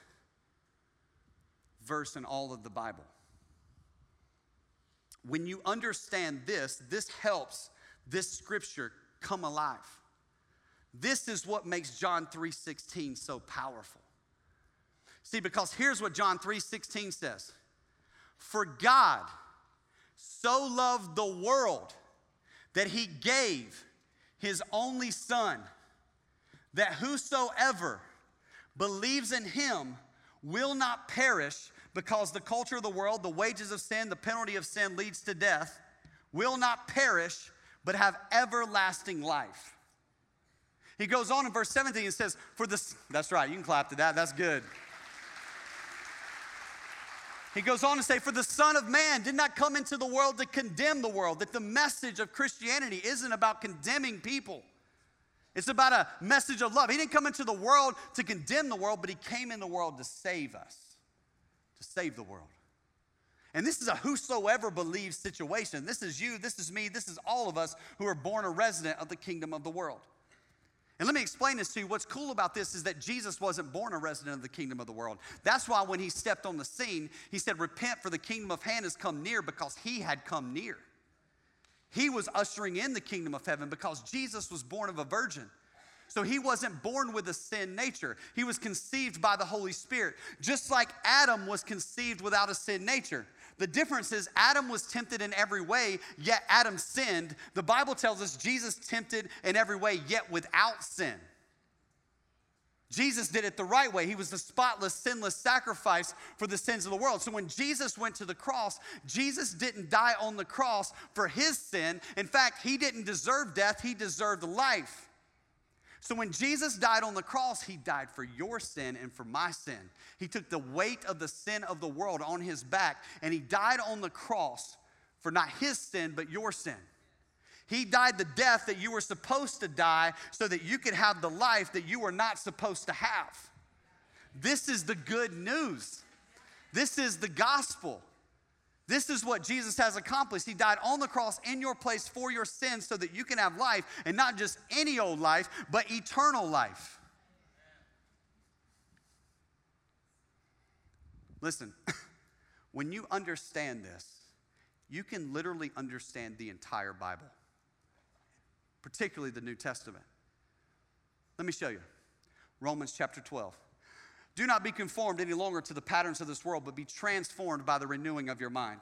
verse in all of the Bible. When you understand this, this helps this scripture come alive. This is what makes John 3:16 so powerful. See, because here's what John 3:16 says. For God so loved the world that he gave his only son that whosoever believes in him will not perish because the culture of the world, the wages of sin, the penalty of sin leads to death, will not perish but have everlasting life. He goes on in verse 17 and says, For this, that's right, you can clap to that, that's good. He goes on to say, For the Son of Man did not come into the world to condemn the world, that the message of Christianity isn't about condemning people. It's about a message of love. He didn't come into the world to condemn the world, but He came in the world to save us, to save the world. And this is a whosoever believes situation. This is you, this is me, this is all of us who are born a resident of the kingdom of the world. And let me explain this to you. What's cool about this is that Jesus wasn't born a resident of the kingdom of the world. That's why when he stepped on the scene, he said, Repent, for the kingdom of heaven has come near because he had come near. He was ushering in the kingdom of heaven because Jesus was born of a virgin. So he wasn't born with a sin nature. He was conceived by the Holy Spirit, just like Adam was conceived without a sin nature. The difference is Adam was tempted in every way, yet Adam sinned. The Bible tells us Jesus tempted in every way, yet without sin. Jesus did it the right way. He was the spotless, sinless sacrifice for the sins of the world. So when Jesus went to the cross, Jesus didn't die on the cross for his sin. In fact, he didn't deserve death, he deserved life. So when Jesus died on the cross, he died for your sin and for my sin. He took the weight of the sin of the world on his back, and he died on the cross for not his sin, but your sin. He died the death that you were supposed to die so that you could have the life that you were not supposed to have. This is the good news. This is the gospel. This is what Jesus has accomplished. He died on the cross in your place for your sins so that you can have life, and not just any old life, but eternal life. Listen, when you understand this, you can literally understand the entire Bible, particularly the New Testament. Let me show you Romans chapter 12. Do not be conformed any longer to the patterns of this world, but be transformed by the renewing of your mind.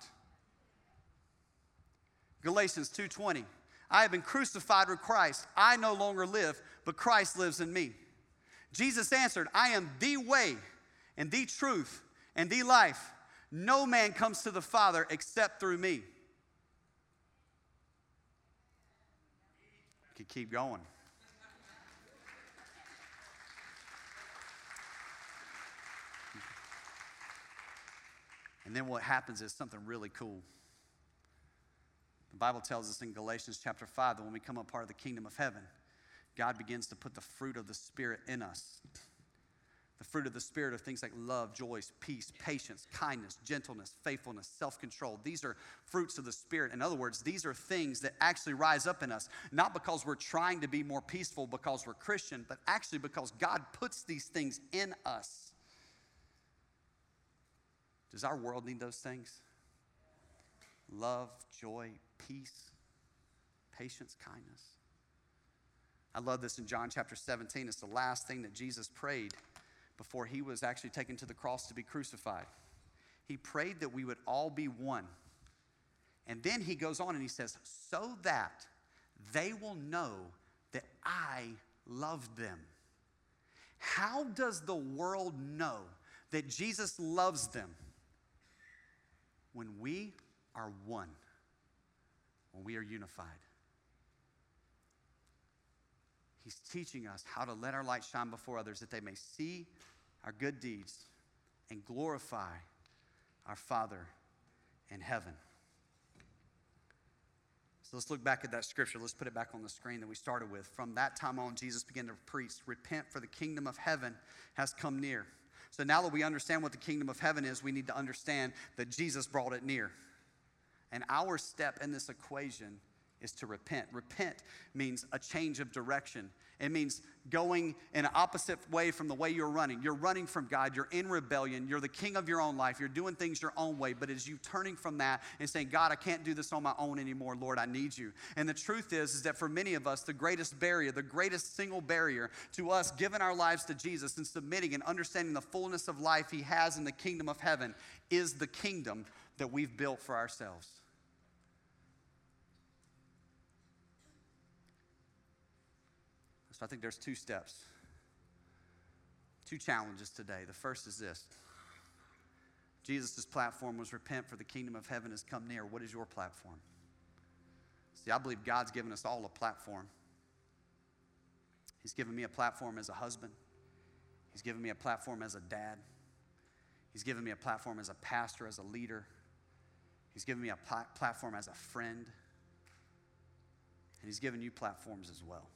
Galatians 2:20. I have been crucified with Christ. I no longer live, but Christ lives in me. Jesus answered, I am the way and the truth and the life. No man comes to the Father except through me. Could keep going. And then what happens is something really cool. The Bible tells us in Galatians chapter 5 that when we become a part of the kingdom of heaven, God begins to put the fruit of the Spirit in us. The fruit of the Spirit are things like love, joy, peace, patience, kindness, gentleness, faithfulness, self control. These are fruits of the Spirit. In other words, these are things that actually rise up in us, not because we're trying to be more peaceful because we're Christian, but actually because God puts these things in us. Does our world need those things? Love, joy, peace, patience, kindness. I love this in John chapter 17. It's the last thing that Jesus prayed before he was actually taken to the cross to be crucified. He prayed that we would all be one. And then he goes on and he says, So that they will know that I love them. How does the world know that Jesus loves them? When we are one, when we are unified. He's teaching us how to let our light shine before others that they may see our good deeds and glorify our Father in heaven. So let's look back at that scripture. Let's put it back on the screen that we started with. From that time on, Jesus began to preach, Repent, for the kingdom of heaven has come near. So now that we understand what the kingdom of heaven is, we need to understand that Jesus brought it near. And our step in this equation is to repent. Repent means a change of direction. It means going in an opposite way from the way you're running. You're running from God. You're in rebellion. You're the king of your own life. You're doing things your own way. But as you turning from that and saying, God, I can't do this on my own anymore. Lord, I need you. And the truth is, is that for many of us, the greatest barrier, the greatest single barrier to us giving our lives to Jesus and submitting and understanding the fullness of life He has in the kingdom of heaven is the kingdom that we've built for ourselves. So I think there's two steps, two challenges today. The first is this Jesus' platform was repent, for the kingdom of heaven has come near. What is your platform? See, I believe God's given us all a platform. He's given me a platform as a husband, He's given me a platform as a dad, He's given me a platform as a pastor, as a leader, He's given me a pl- platform as a friend, and He's given you platforms as well.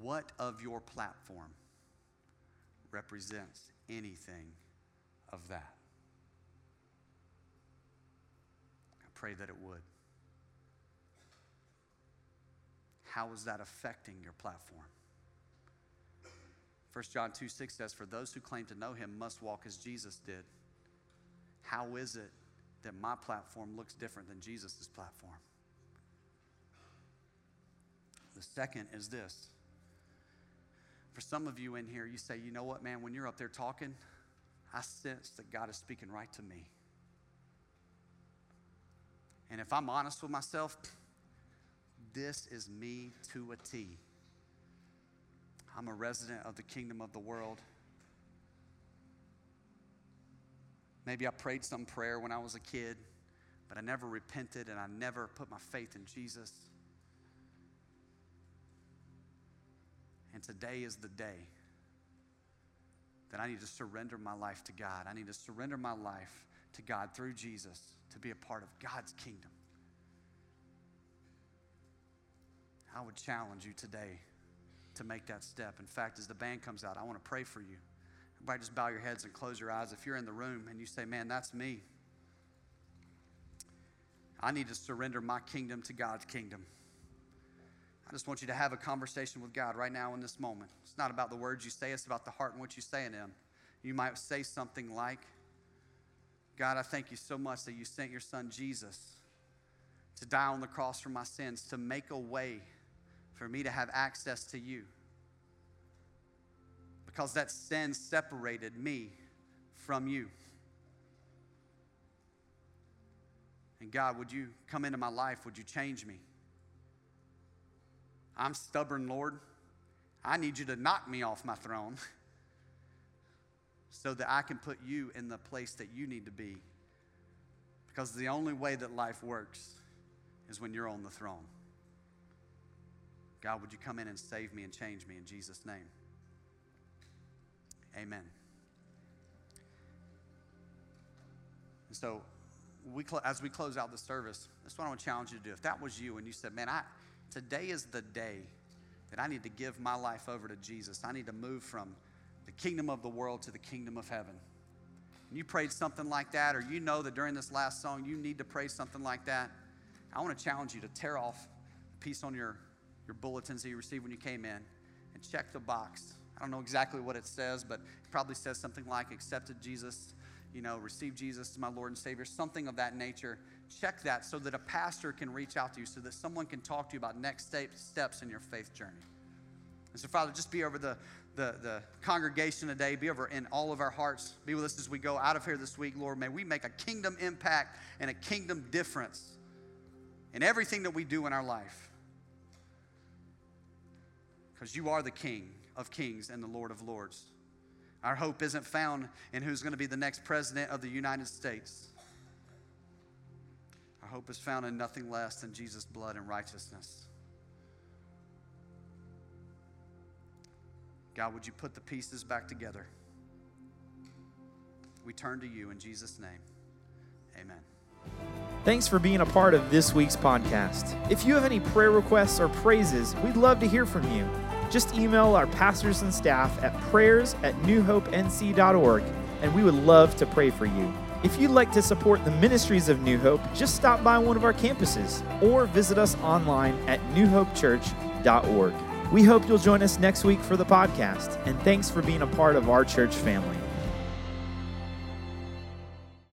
What of your platform represents anything of that? I pray that it would. How is that affecting your platform? 1 John 2 6 says, For those who claim to know him must walk as Jesus did. How is it that my platform looks different than Jesus' platform? The second is this for some of you in here, you say, you know what, man, when you're up there talking, I sense that God is speaking right to me. And if I'm honest with myself, this is me to a T. I'm a resident of the kingdom of the world. Maybe I prayed some prayer when I was a kid, but I never repented and I never put my faith in Jesus. And today is the day that I need to surrender my life to God. I need to surrender my life to God through Jesus to be a part of God's kingdom. I would challenge you today to make that step. In fact, as the band comes out, I want to pray for you. Everybody just bow your heads and close your eyes. If you're in the room and you say, Man, that's me, I need to surrender my kingdom to God's kingdom. I just want you to have a conversation with God right now in this moment. It's not about the words you say, it's about the heart and what you say in Him. You might say something like, God, I thank you so much that you sent your son Jesus to die on the cross for my sins, to make a way for me to have access to you. Because that sin separated me from you. And God, would you come into my life? Would you change me? I'm stubborn, Lord. I need you to knock me off my throne so that I can put you in the place that you need to be. Because the only way that life works is when you're on the throne. God, would you come in and save me and change me in Jesus' name? Amen. And so, we cl- as we close out the service, that's what I want to challenge you to do. If that was you and you said, man, I, today is the day that I need to give my life over to Jesus, I need to move from the kingdom of the world to the kingdom of heaven. And you prayed something like that, or you know that during this last song you need to pray something like that, I want to challenge you to tear off a piece on your, your bulletins that you received when you came in and check the box. I don't know exactly what it says, but it probably says something like accepted Jesus, you know, received Jesus as my Lord and Savior, something of that nature. Check that so that a pastor can reach out to you, so that someone can talk to you about next steps in your faith journey. And so, Father, just be over the, the, the congregation today, be over in all of our hearts. Be with us as we go out of here this week, Lord. May we make a kingdom impact and a kingdom difference in everything that we do in our life. Because you are the King of kings and the Lord of lords. Our hope isn't found in who's going to be the next president of the United States. Hope is found in nothing less than Jesus' blood and righteousness. God, would you put the pieces back together? We turn to you in Jesus' name. Amen. Thanks for being a part of this week's podcast. If you have any prayer requests or praises, we'd love to hear from you. Just email our pastors and staff at prayers at newhopenc.org, and we would love to pray for you. If you'd like to support the ministries of New Hope, just stop by one of our campuses or visit us online at newhopechurch.org. We hope you'll join us next week for the podcast, and thanks for being a part of our church family.